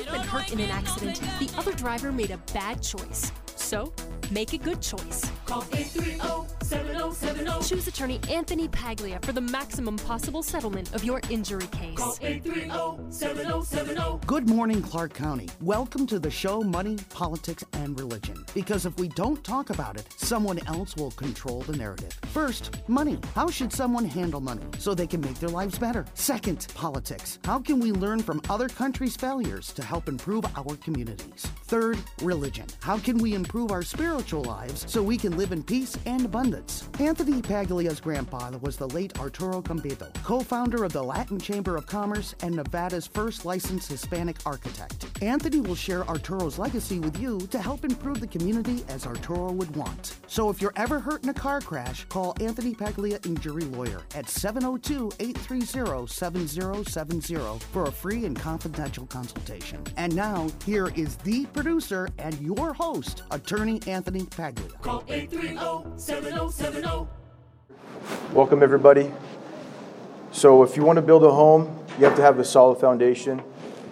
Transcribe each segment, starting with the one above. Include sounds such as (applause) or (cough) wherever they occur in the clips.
you've been hurt in an accident, the other driver made a bad choice. So, make a good choice. Call 830-7070. Choose attorney Anthony Paglia for the maximum possible settlement of your injury case. Call 830-7070. Good morning, Clark County. Welcome to the show Money, Politics, and Religion. Because if we don't talk about it, someone else will control the narrative. First, money. How should someone handle money so they can make their lives better? Second, politics. How can we learn from other countries' failures to help improve our communities? Third, religion. How can we improve our spiritual lives so we can live in peace and abundance? Anthony Paglia's grandpa was the late Arturo Gambito, co founder of the Latin Chamber of Commerce and Nevada's first licensed Hispanic architect. Anthony will share Arturo's legacy with you to help improve the community as Arturo would want. So if you're ever hurt in a car crash, call Anthony Paglia Injury Lawyer at 702 830 7070 for a free and confidential consultation. And now, here is the producer and your host, Attorney Anthony Paglia. Call 830-7070. Welcome, everybody. So, if you want to build a home, you have to have a solid foundation.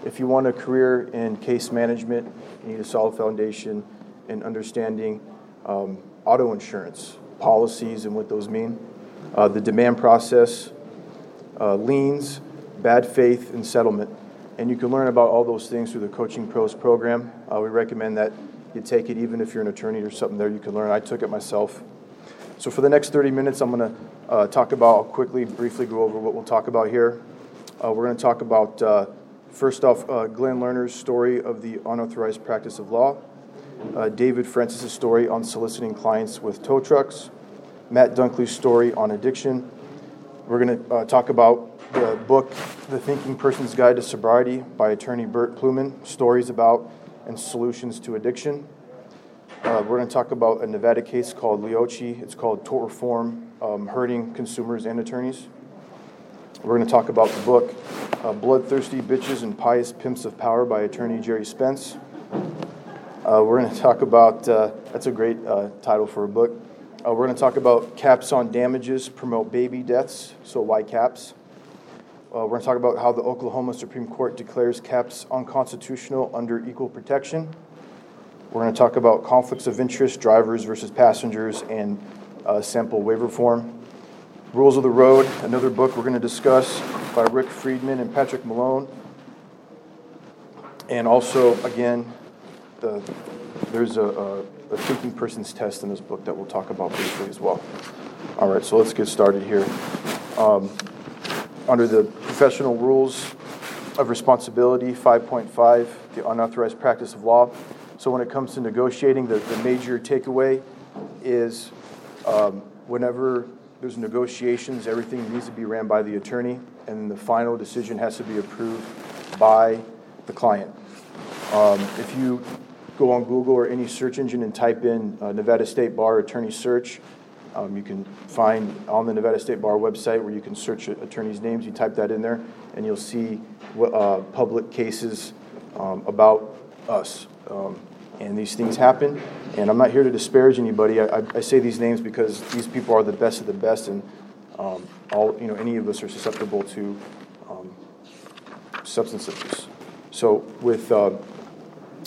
If you want a career in case management, you need a solid foundation in understanding um, auto insurance policies and what those mean, uh, the demand process, uh, liens, bad faith, and settlement. And you can learn about all those things through the Coaching Pros program. Uh, we recommend that you take it even if you're an attorney or something there you can learn. I took it myself. So for the next 30 minutes, I'm going to uh, talk about, I'll quickly, briefly go over what we'll talk about here. Uh, we're going to talk about, uh, first off, uh, Glenn Lerner's story of the unauthorized practice of law, uh, David Francis' story on soliciting clients with tow trucks, Matt Dunkley's story on addiction. We're going to uh, talk about the book, The Thinking Person's Guide to Sobriety by attorney Bert Pluymen, stories about and solutions to addiction. Uh, we're going to talk about a Nevada case called Lioce. It's called Tort Reform um, Hurting Consumers and Attorneys. We're going to talk about the book uh, Bloodthirsty Bitches and Pious Pimps of Power by attorney Gerry Spence. Uh, we're going (laughs) to talk about, uh, that's a great uh, title for a book. Uh, we're going to talk about caps on damages promote baby deaths, so why caps? Uh, we're going to talk about how the Oklahoma Supreme Court declares caps unconstitutional under equal protection. We're going to talk about conflicts of interest, drivers versus passengers, and uh, sample waiver form. Rules of the Road, another book we're going to discuss by Rick Friedman and Patrick Malone. And also, again, the, there's a, a, a thinking person's test in this book that we'll talk about briefly as well. All right, so let's get started here. Um, under the professional rules of responsibility, 5.5, the unauthorized practice of law. So when it comes to negotiating, the, the major takeaway is um, whenever there's negotiations, everything needs to be ran by the attorney, and the final decision has to be approved by the client. Um, if you go on Google or any search engine and type in uh, Nevada State Bar attorney search, um, you can find on the Nevada State Bar website where you can search attorneys' names. You type that in there, and you'll see uh, public cases um, about us. Um, and these things happen. And I'm not here to disparage anybody. I, I, I say these names because these people are the best of the best, and um, all you know, any of us are susceptible to um, substance abuse. So with uh,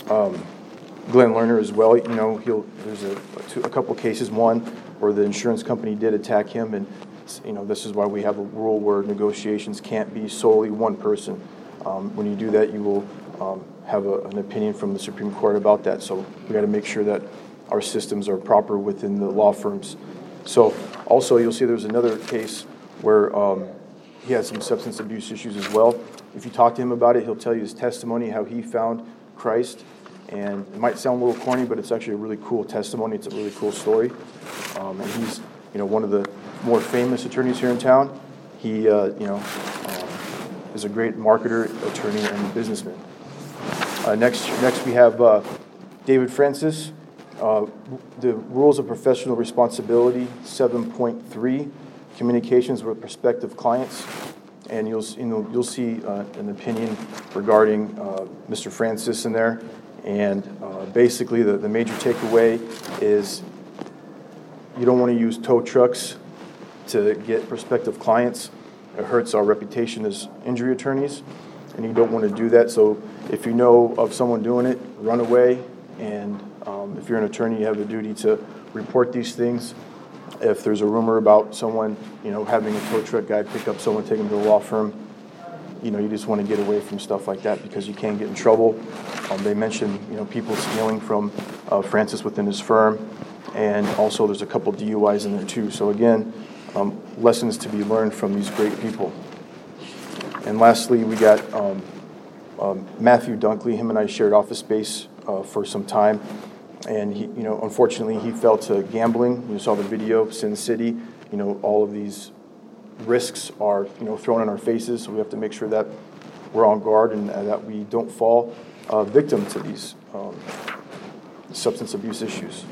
um, Glenn Lerner as well, you know, he'll there's a, a, couple cases. One where the insurance company did attack him, and you know, this is why we have a rule where negotiations can't be solely one person. Um, when you do that, you will um, have a, an opinion from the Supreme Court about that. So we got to make sure that our systems are proper within the law firms. So also, you'll see there's another case where um, he had some substance abuse issues as well. If you talk to him about it, he'll tell you his testimony, how he found Christ. And it might sound a little corny, but it's actually a really cool testimony. It's a really cool story. Um, and he's, you know, one of the more famous attorneys here in town. He, uh, you know, um, is a great marketer, attorney, and businessman. Uh, next, next we have uh, David Francis. Uh, the rules of professional responsibility, 7.3, communications with prospective clients, and you'll you know you'll see uh, an opinion regarding uh, Mr. Francis in there, and uh, basically the, the major takeaway is you don't want to use tow trucks to get prospective clients. It hurts our reputation as injury attorneys. And you don't want to do that. So if you know of someone doing it, run away. And um, if you're an attorney, you have a duty to report these things. If there's a rumor about someone, you know, having a tow truck guy pick up someone, take them to a law firm, you know, you just want to get away from stuff like that because you can get in trouble. Um, they mentioned, you know, people stealing from uh, Francis within his firm, and also there's a couple DUIs in there too. So again, um, lessons to be learned from these great people. And lastly, we got um, um, Matthew Dunkley. Him and I shared office space uh, for some time, and he, you know, unfortunately, he fell to gambling. You saw the video, Sin City. You know, all of these risks are, you know, thrown in our faces. So we have to make sure that we're on guard and uh, that we don't fall uh, victim to these um, substance abuse issues.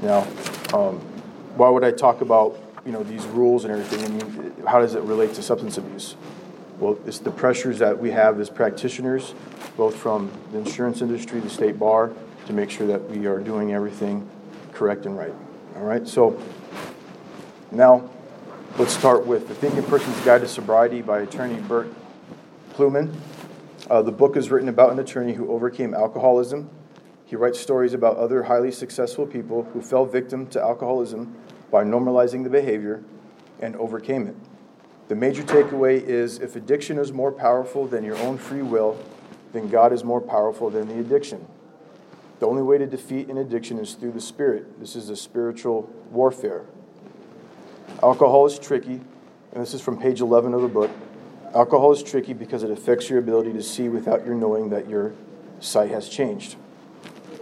Now, um, why would I talk about you know these rules and everything? I mean, how does it relate to substance abuse? Well, it's the pressures that we have as practitioners, both from the insurance industry, the state bar, to make sure that we are doing everything correct and right. All right, so now let's start with The Thinking Person's Guide to Sobriety by attorney Bert Pluymen. Uh, the book is written about an attorney who overcame alcoholism. He writes stories about other highly successful people who fell victim to alcoholism by normalizing the behavior and overcame it. The major takeaway is if addiction is more powerful than your own free will, then God is more powerful than the addiction. The only way to defeat an addiction is through the Spirit. This is a spiritual warfare. Alcohol is tricky, and this is from page 11 of the book. Alcohol is tricky because it affects your ability to see without your knowing that your sight has changed.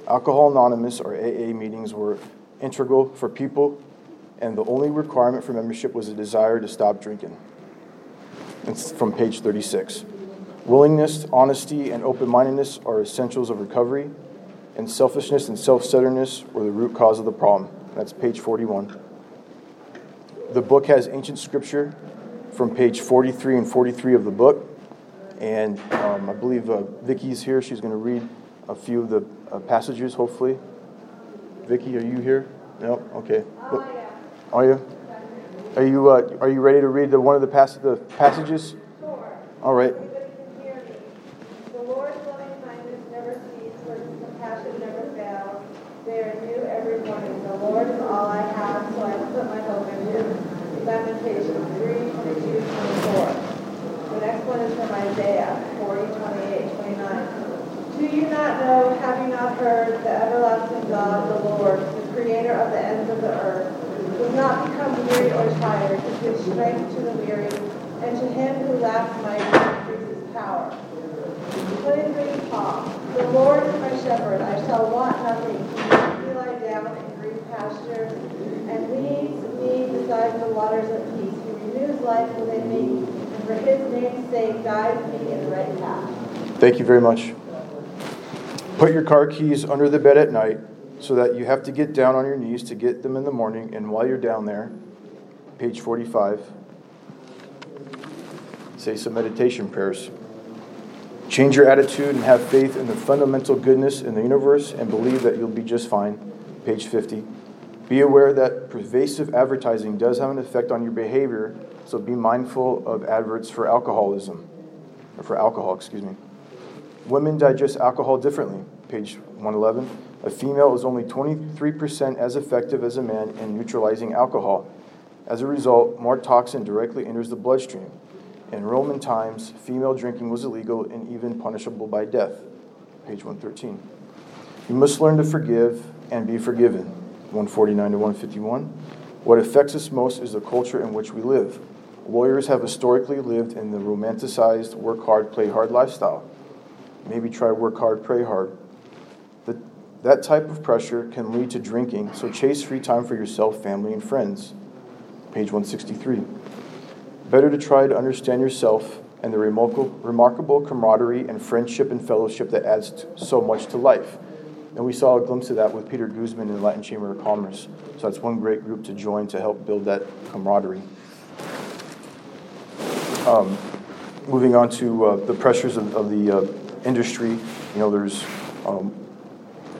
Alcohol Anonymous, or AA meetings, were integral for people, and the only requirement for membership was a desire to stop drinking. It's from page 36. Willingness, honesty, and open mindedness are essentials of recovery, and selfishness and self centeredness were the root cause of the problem. That's page 41. The book has ancient scripture from page 43 and 43 of the book. And um, I believe uh, Vicky's here. She's going to read a few of the uh, passages, hopefully. Vicky, are you here? No? Okay. Oh, yeah. Are you? Are you, uh, are you ready to read the, one of the, pass- the passages? All right. Everybody can hear me. The Lord's loving kindness never ceases, for his compassion never fails. They are new every morning. The Lord is all I have, so I put my hope in him. Lamentations 3, 22, 24. The next one is from Isaiah 40, 28, 29. Do you not know, have you not heard, the everlasting God, the Lord, the creator of the ends of the earth, does not become weary or tired, to give strength to the weary, and to him who lacks might increases power. 23 Psalm, the Lord is my shepherd, I shall want nothing. He makes me lie down in green pastures, and leads the waters of peace. He renews life within me, and for his name's sake guides me in the right path. Thank you very much. Put your car keys under the bed at night so that you have to get down on your knees to get them in the morning. And while you're down there, page 45, say some meditation prayers. Change your attitude and have faith in the fundamental goodness in the universe and believe that you'll be just fine. Page 50. Be aware that pervasive advertising does have an effect on your behavior, so be mindful of adverts for alcoholism, or for alcohol, excuse me. Women digest alcohol differently. Page 111. A female is only 23% as effective as a man in neutralizing alcohol. As a result, more toxin directly enters the bloodstream. In Roman times, female drinking was illegal and even punishable by death. Page 113. You must learn to forgive and be forgiven. 149 to 151. What affects us most is the culture in which we live. Lawyers have historically lived in the romanticized work hard, play hard lifestyle. Maybe try work hard, pray hard. The, that type of pressure can lead to drinking, so chase free time for yourself, family, and friends. Page 163. Better to try to understand yourself and the remarkable, camaraderie and friendship and fellowship that adds so much to life. And we saw a glimpse of that with Peter Guzman in the Latin Chamber of Commerce. So that's one great group to join to help build that camaraderie. Um, moving on to uh, the pressures of, of the uh, industry, you know, there's um,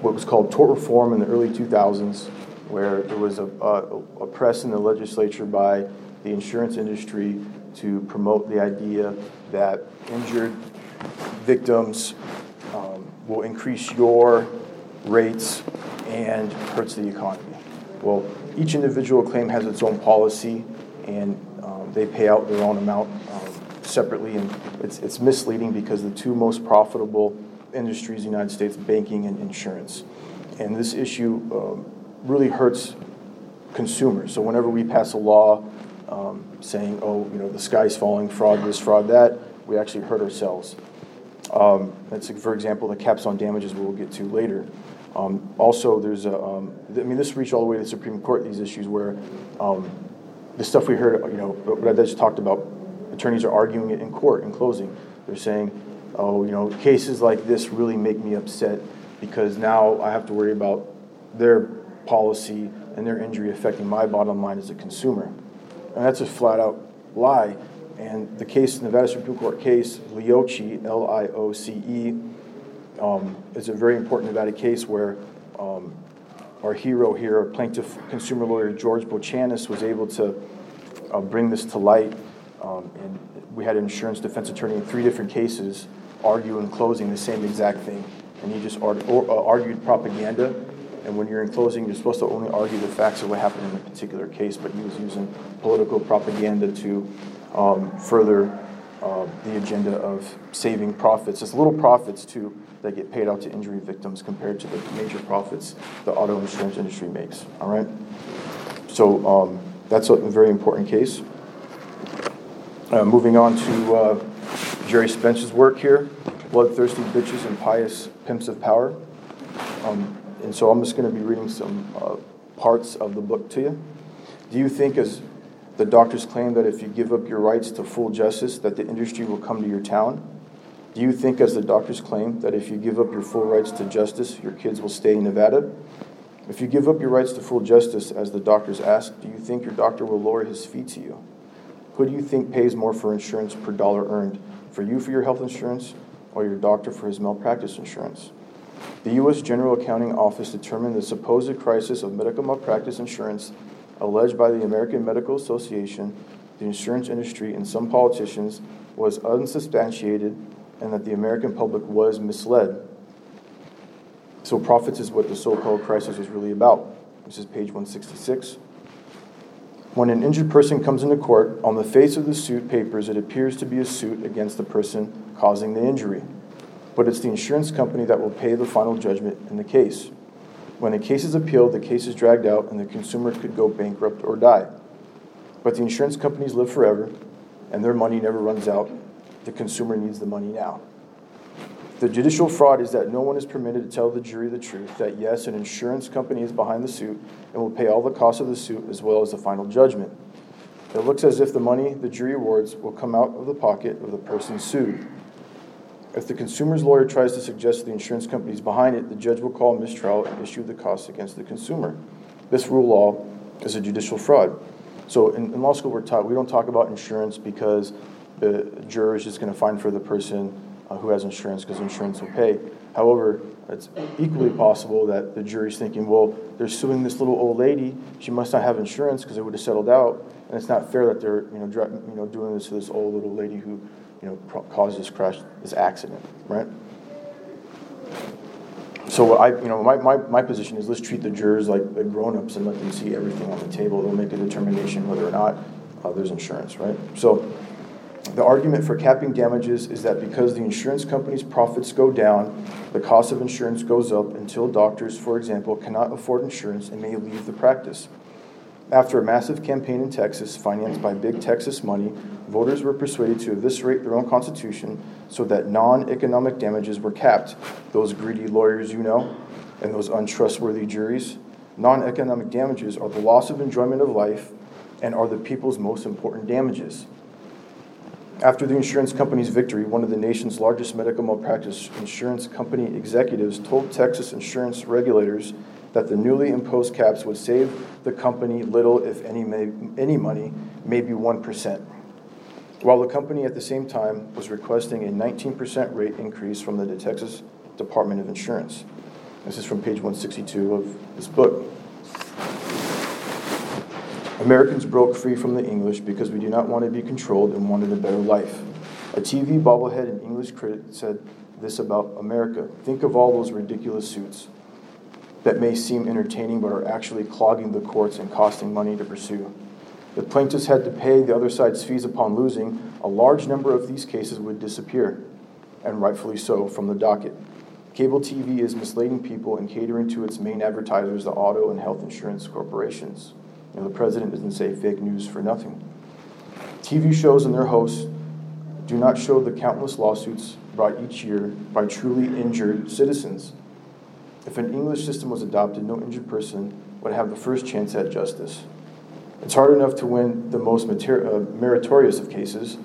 what was called tort reform in the early 2000s, where there was a, a, a press in the legislature by the insurance industry to promote the idea that injured victims, um, will increase your rates and hurts the economy. Well, each individual claim has its own policy, and um, they pay out their own amount um, separately, and it's, it's misleading because the two most profitable industries in the United States, banking and insurance. And this issue um, really hurts consumers. So whenever we pass a law um, saying, oh, you know, the sky's falling, fraud this, fraud that, we actually hurt ourselves. Um, that's, for example, the caps on damages we'll get to later. Um, also, there's a, um, I mean, this reached all the way to the Supreme Court, these issues where um, the stuff we heard, you know, what I just talked about, attorneys are arguing it in court in closing. They're saying, oh, you know, cases like this really make me upset because now I have to worry about their policy and their injury affecting my bottom line as a consumer. And that's a flat out lie. And the case, Nevada Supreme Court case, Lioce, L I O C E, um, is a very important Nevada case where um, our hero here, plaintiff consumer lawyer George Bochanis, was able to uh, bring this to light. Um, and we had an insurance defense attorney in three different cases argue in closing the same exact thing. And he just or, uh, argued propaganda and when you're in closing, you're supposed to only argue the facts of what happened in a particular case, but he was using political propaganda to um, further uh, the agenda of saving profits. It's little profits, too, that get paid out to injury victims compared to the major profits the auto insurance industry makes. All right? So um, that's a very important case. Uh, moving on to uh, Gerry Spence's work here Bloodthirsty Bitches and Pious Pimps of Power. Um, and so I'm just going to be reading some uh, parts of the book to you. Do you think, as the doctors claim, that if you give up your rights to full justice, that the industry will come to your town? Do you think, as the doctors claim, that if you give up your full rights to justice, your kids will stay in Nevada? If you give up your rights to full justice, as the doctors ask, do you think your doctor will lower his fee to you? Who do you think pays more for insurance per dollar earned? For you for your health insurance, or your doctor for his malpractice insurance? The U.S. General Accounting Office determined the supposed crisis of medical malpractice insurance alleged by the American Medical Association, the insurance industry, and some politicians was unsubstantiated and that the American public was misled. So, profits is what the so called crisis was really about. This is page 166. When an injured person comes into court, on the face of the suit papers, it appears to be a suit against the person causing the injury but it's the insurance company that will pay the final judgment in the case. When a case is appealed, the case is dragged out, and the consumer could go bankrupt or die. But the insurance companies live forever, and their money never runs out. The consumer needs the money now. The judicial fraud is that no one is permitted to tell the jury the truth that yes, an insurance company is behind the suit and will pay all the costs of the suit as well as the final judgment. It looks as if the money the jury awards will come out of the pocket of the person sued. If the consumer's lawyer tries to suggest the insurance company is behind it, the judge will call mistrial and issue the costs against the consumer. This rule law is a judicial fraud. So in, in law school, we're taught we don't talk about insurance because the juror is just going to find for the person uh, who has insurance because insurance will pay. However, it's equally possible that the jury's thinking, well, they're suing this little old lady. She must not have insurance because it would have settled out, and it's not fair that they're you know, dra- you know doing this to this old little lady who you know, caused this crash, this accident, right? So what I, you know, my, my, my position is let's treat the jurors like, like grown-ups and let them see everything on the table. They'll make a determination whether or not uh, there's insurance, right? So the argument for capping damages is that because the insurance company's profits go down, the cost of insurance goes up until doctors, for example, cannot afford insurance and may leave the practice. After a massive campaign in Texas, financed by big Texas money, voters were persuaded to eviscerate their own constitution so that non economic damages were capped. Those greedy lawyers, you know, and those untrustworthy juries. Non economic damages are the loss of enjoyment of life and are the people's most important damages. After the insurance company's victory, one of the nation's largest medical malpractice insurance company executives told Texas insurance regulators that the newly imposed caps would save the company little, if any, any money, maybe 1%, while the company at the same time was requesting a 19% rate increase from the Texas Department of Insurance. This is from page 162 of this book. Americans broke free from the English because we do not want to be controlled and wanted a better life. A TV bobblehead and English critic said this about America. Think of all those ridiculous suits that may seem entertaining but are actually clogging the courts and costing money to pursue. If plaintiffs had to pay the other side's fees upon losing, a large number of these cases would disappear, and rightfully so, from the docket. Cable TV is misleading people and catering to its main advertisers, the auto and health insurance corporations. You know, the president doesn't say fake news for nothing. TV shows and their hosts do not show the countless lawsuits brought each year by truly injured citizens. If an English system was adopted, no injured person would have the first chance at justice. It's hard enough to win the most uh, meritorious of cases.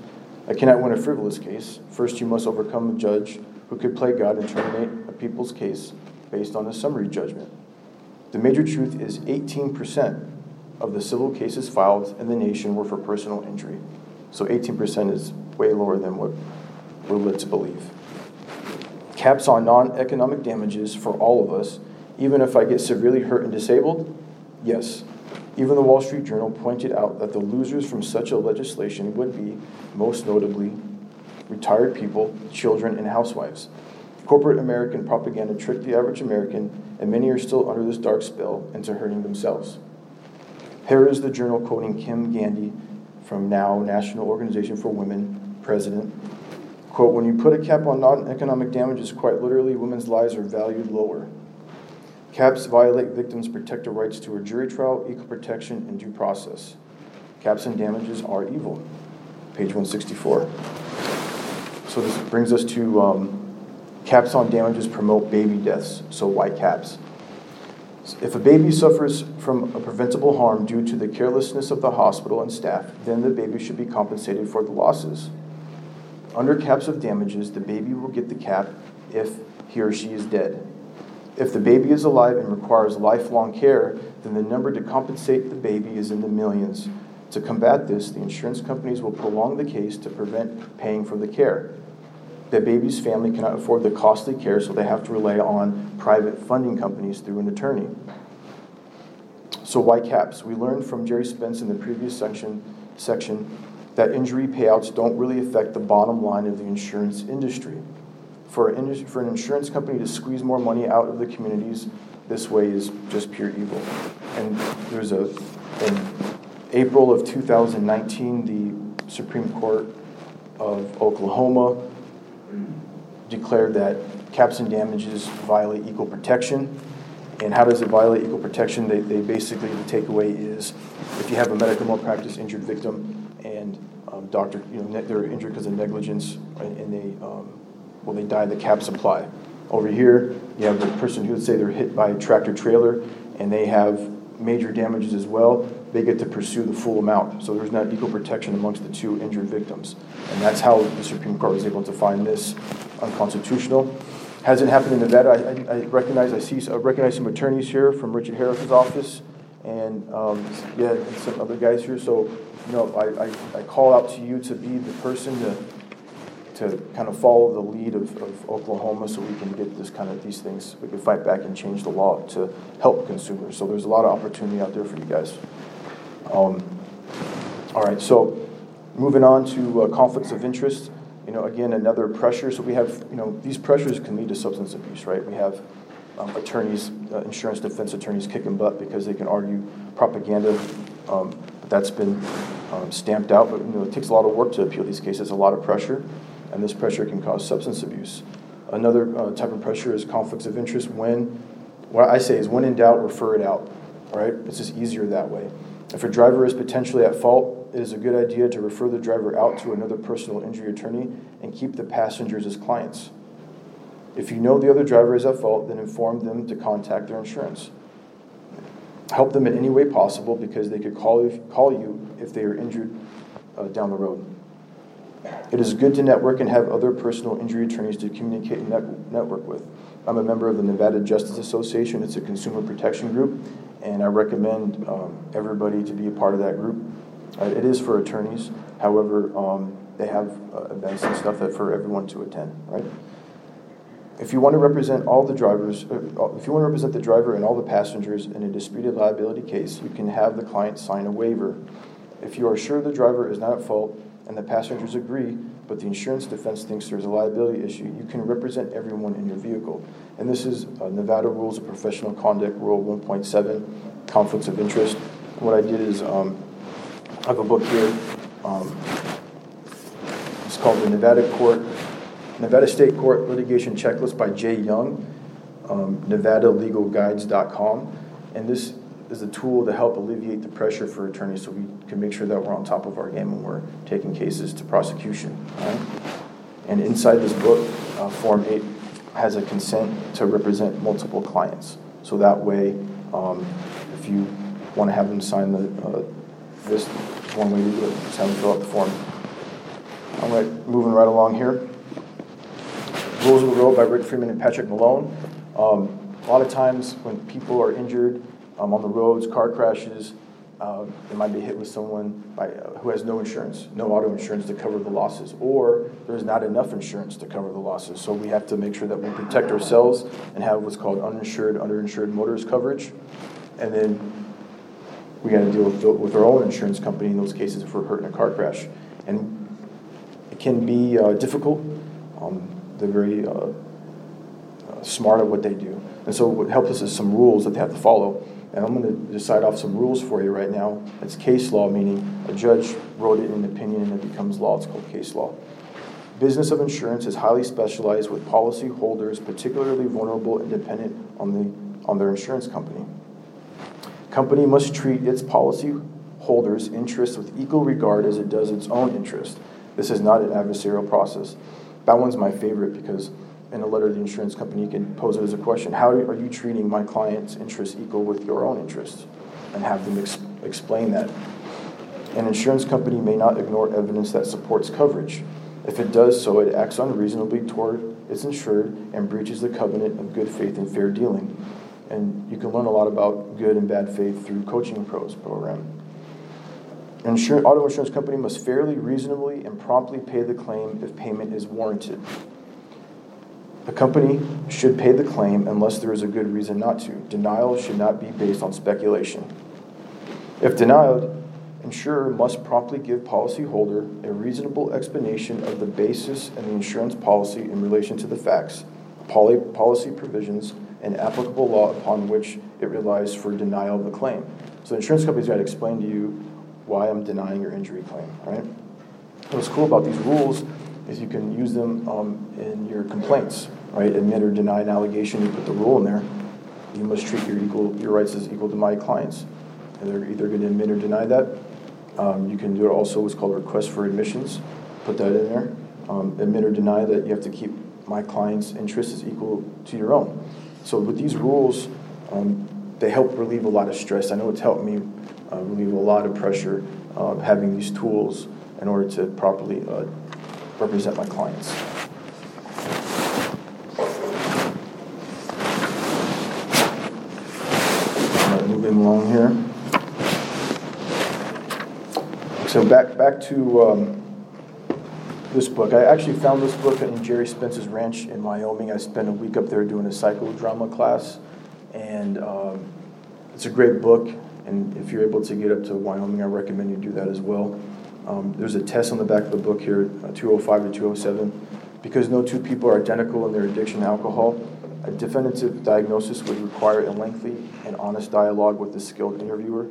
I cannot win a frivolous case. First, you must overcome a judge who could play God and terminate a people's case based on a summary judgment. The major truth is 18% of the civil cases filed in the nation were for personal injury. So 18% is way lower than what we're led to believe. Caps on non economic damages for all of us, even if I get severely hurt and disabled? Yes. Even the Wall Street Journal pointed out that the losers from such a legislation would be, most notably, retired people, children, and housewives. Corporate American propaganda tricked the average American, and many are still under this dark spell into hurting themselves. Here is the journal quoting Kim Gandy from NOW, National Organization for Women, president. Quote, when you put a cap on non economic damages, quite literally, women's lives are valued lower. Caps violate victims' protected rights to a jury trial, equal protection, and due process. Caps and damages are evil. Page 164. So this brings us to um, caps on damages promote baby deaths. So why caps? If a baby suffers from a preventable harm due to the carelessness of the hospital and staff, then the baby should be compensated for the losses. Under caps of damages, the baby will get the cap if he or she is dead. If the baby is alive and requires lifelong care, then the number to compensate the baby is in the millions. To combat this, the insurance companies will prolong the case to prevent paying for the care. The baby's family cannot afford the costly care, so they have to rely on private funding companies through an attorney. So, why caps? We learned from Gerry Spence in the previous section, section that injury payouts don't really affect the bottom line of the insurance industry. For, an, for an insurance company to squeeze more money out of the communities this way is just pure evil. And there's a, in April of 2019, the Supreme Court of Oklahoma declared that caps and damages violate equal protection. And how does it violate equal protection? They, they basically, the takeaway is if you have a medical malpractice injured victim doctor, you know, they're injured because of negligence and, they, um, well, they die, the caps apply. Over here, you have the person who would say they're hit by a tractor trailer and they have major damages as well, they get to pursue the full amount. So there's not equal protection amongst the two injured victims. And that's how the Supreme Court was able to find this unconstitutional. Hasn't happened in Nevada. I, I, I recognize I see I recognize some attorneys here from Richard Harris's office, and um, yeah, and some other guys here. So you know, I, I, I call out to you to be the person to to kind of follow the lead of, of Oklahoma so we can get this kind of these things. We can fight back and change the law to help consumers. So there's a lot of opportunity out there for you guys. Um, all right, so moving on to uh, conflicts of interest. You know, again, another pressure. So we have, you know, these pressures can lead to substance abuse, right? We have um, attorneys, uh, insurance defense attorneys kicking butt because they can argue propaganda. Um, that's been um, stamped out, but you know, it takes a lot of work to appeal these cases, a lot of pressure and this pressure can cause substance abuse. Another uh, type of pressure is conflicts of interest when, what I say is when in doubt, refer it out, right? It's just easier that way. If a driver is potentially at fault, it is a good idea to refer the driver out to another personal injury attorney and keep the passengers as clients. If you know the other driver is at fault, then inform them to contact their insurance. Help them in any way possible because they could call, call you if they are injured uh, down the road. It is good to network and have other personal injury attorneys to communicate and net- network with. I'm a member of the Nevada Justice Association. It's a consumer protection group, and I recommend um, everybody to be a part of that group. Uh, it is for attorneys, however, um, they have uh, events and stuff that for everyone to attend, right? If you want to represent all the drivers, uh, if you want to represent the driver and all the passengers in a disputed liability case, you can have the client sign a waiver. If you are sure the driver is not at fault, and the passengers agree, but the insurance defense thinks there's a liability issue, you can represent everyone in your vehicle. And this is uh, Nevada Rules of Professional Conduct, Rule 1.7, conflicts of interest. What I did is um, I have a book here. Um, it's called the Nevada Court, Nevada State Court Litigation Checklist by Jay Young, um, NevadaLegalGuides.com, and this is a tool to help alleviate the pressure for attorneys so we can make sure that we're on top of our game when we're taking cases to prosecution. Right? And inside this book, uh, Form 8 has a consent to represent multiple clients. So that way, um, if you want to have them sign the, uh, this, one way to do it, just have them fill out the form. All right, moving right along here. Rules of the Road by Rick Friedman and Patrick Malone. Um, a lot of times when people are injured um, on the roads, car crashes, uh, they might be hit with someone by, uh, who has no insurance, no auto insurance to cover the losses, or there's not enough insurance to cover the losses. So we have to make sure that we protect ourselves and have what's called uninsured, underinsured motorist coverage. And then we got to deal with, with our own insurance company in those cases if we're hurt in a car crash. And it can be uh, difficult. They're very uh, uh, smart at what they do. And so what helps us is some rules that they have to follow. And I'm going to decide off some rules for you right now. It's case law, meaning a judge wrote it in an opinion and it becomes law. It's called case law. Business of insurance is highly specialized with policy holders particularly vulnerable and dependent on, the, on their insurance company. Company must treat its policy holders' interests with equal regard as it does its own interest. This is not an adversarial process. That one's my favorite because in a letter to the insurance company, you can pose it as a question How are you treating my client's interests equal with your own interests? And have them ex- explain that. An insurance company may not ignore evidence that supports coverage. If it does so, it acts unreasonably toward its insured and breaches the covenant of good faith and fair dealing. And you can learn a lot about good and bad faith through Coaching Pros program. An auto insurance company must fairly, reasonably, and promptly pay the claim if payment is warranted. The company should pay the claim unless there is a good reason not to. Denial should not be based on speculation. If denied, insurer must promptly give policyholder a reasonable explanation of the basis and the insurance policy in relation to the facts, policy provisions, and applicable law upon which it relies for denial of the claim. So the insurance company's got to explain to you why I'm denying your injury claim, right? What's cool about these rules is you can use them um, in your complaints, right? Admit or deny an allegation, you put the rule in there. You must treat your equal your rights as equal to my clients. And they're either going to admit or deny that. Um, you can do it also what's called request for admissions. Put that in there. Um, admit or deny that you have to keep my client's interests as equal to your own. So with these rules, um, they help relieve a lot of stress. I know it's helped me uh, relieve a lot of pressure uh, having these tools in order to properly uh, represent my clients. Right, moving along here. So back back to um, this book. I actually found this book in Gerry Spence's ranch in Wyoming. I spent a week up there doing a psychodrama class, and um, it's a great book. And if you're able to get up to Wyoming, I recommend you do that as well. Um, there's a test on the back of the book here, uh, 205 to 207. Because no two people are identical in their addiction to alcohol, a definitive diagnosis would require a lengthy and honest dialogue with the skilled interviewer.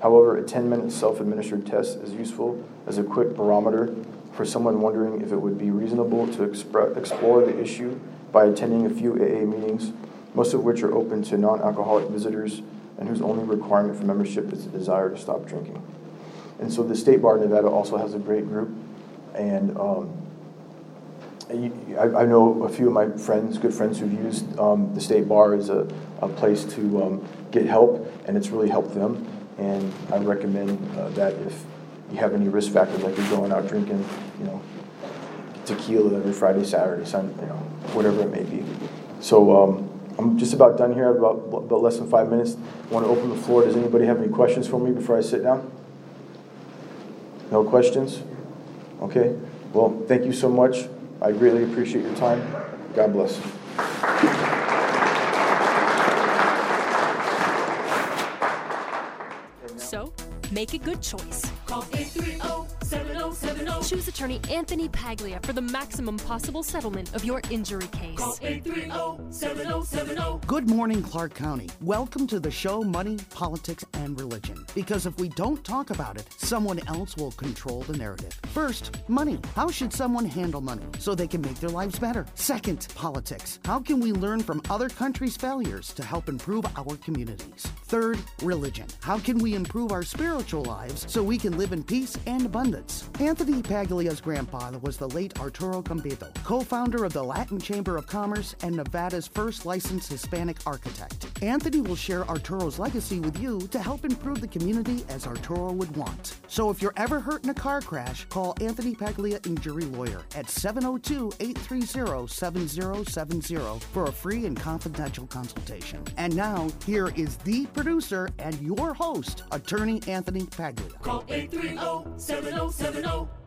However, a 10 minute self administered test is useful as a quick barometer for someone wondering if it would be reasonable to expre- explore the issue by attending a few AA meetings, most of which are open to non alcoholic visitors and whose only requirement for membership is the desire to stop drinking. And so the State Bar of Nevada also has a great group. And um, I, I, know a few of my friends, good friends, who've used um, the State Bar as a, a place to um, get help, and it's really helped them. And I recommend uh, that if you have any risk factors, like you're going out drinking, you know, tequila every Friday, Saturday, Sunday, you know, whatever it may be. So um, I'm just about done here. I have about, about less than five minutes. I want to open the floor. Does anybody have any questions for me before I sit down? No questions? Okay. Well, thank you so much. I greatly appreciate your time. God bless. So, make a good choice. Call 830 707 830-7070. Choose attorney Anthony Paglia for the maximum possible settlement of your injury case. Call 830-7070. Good morning, Clark County. Welcome to the show Money, Politics, and Religion. Because if we don't talk about it, someone else will control the narrative. First, money. How should someone handle money so they can make their lives better? Second, politics. How can we learn from other countries' failures to help improve our communities? Third, religion. How can we improve our spiritual lives so we can live in peace and abundance? Anthony Paglia's grandfather was the late Arturo Gambito, co-founder of the Latin Chamber of Commerce and Nevada's first licensed Hispanic architect. Anthony will share Arturo's legacy with you to help improve the community as Arturo would want. So if you're ever hurt in a car crash, call Anthony Paglia Injury Lawyer at 702-830-7070 for a free and confidential consultation. And now, here is the producer and your host, Attorney Anthony Paglia. Call 830-7070.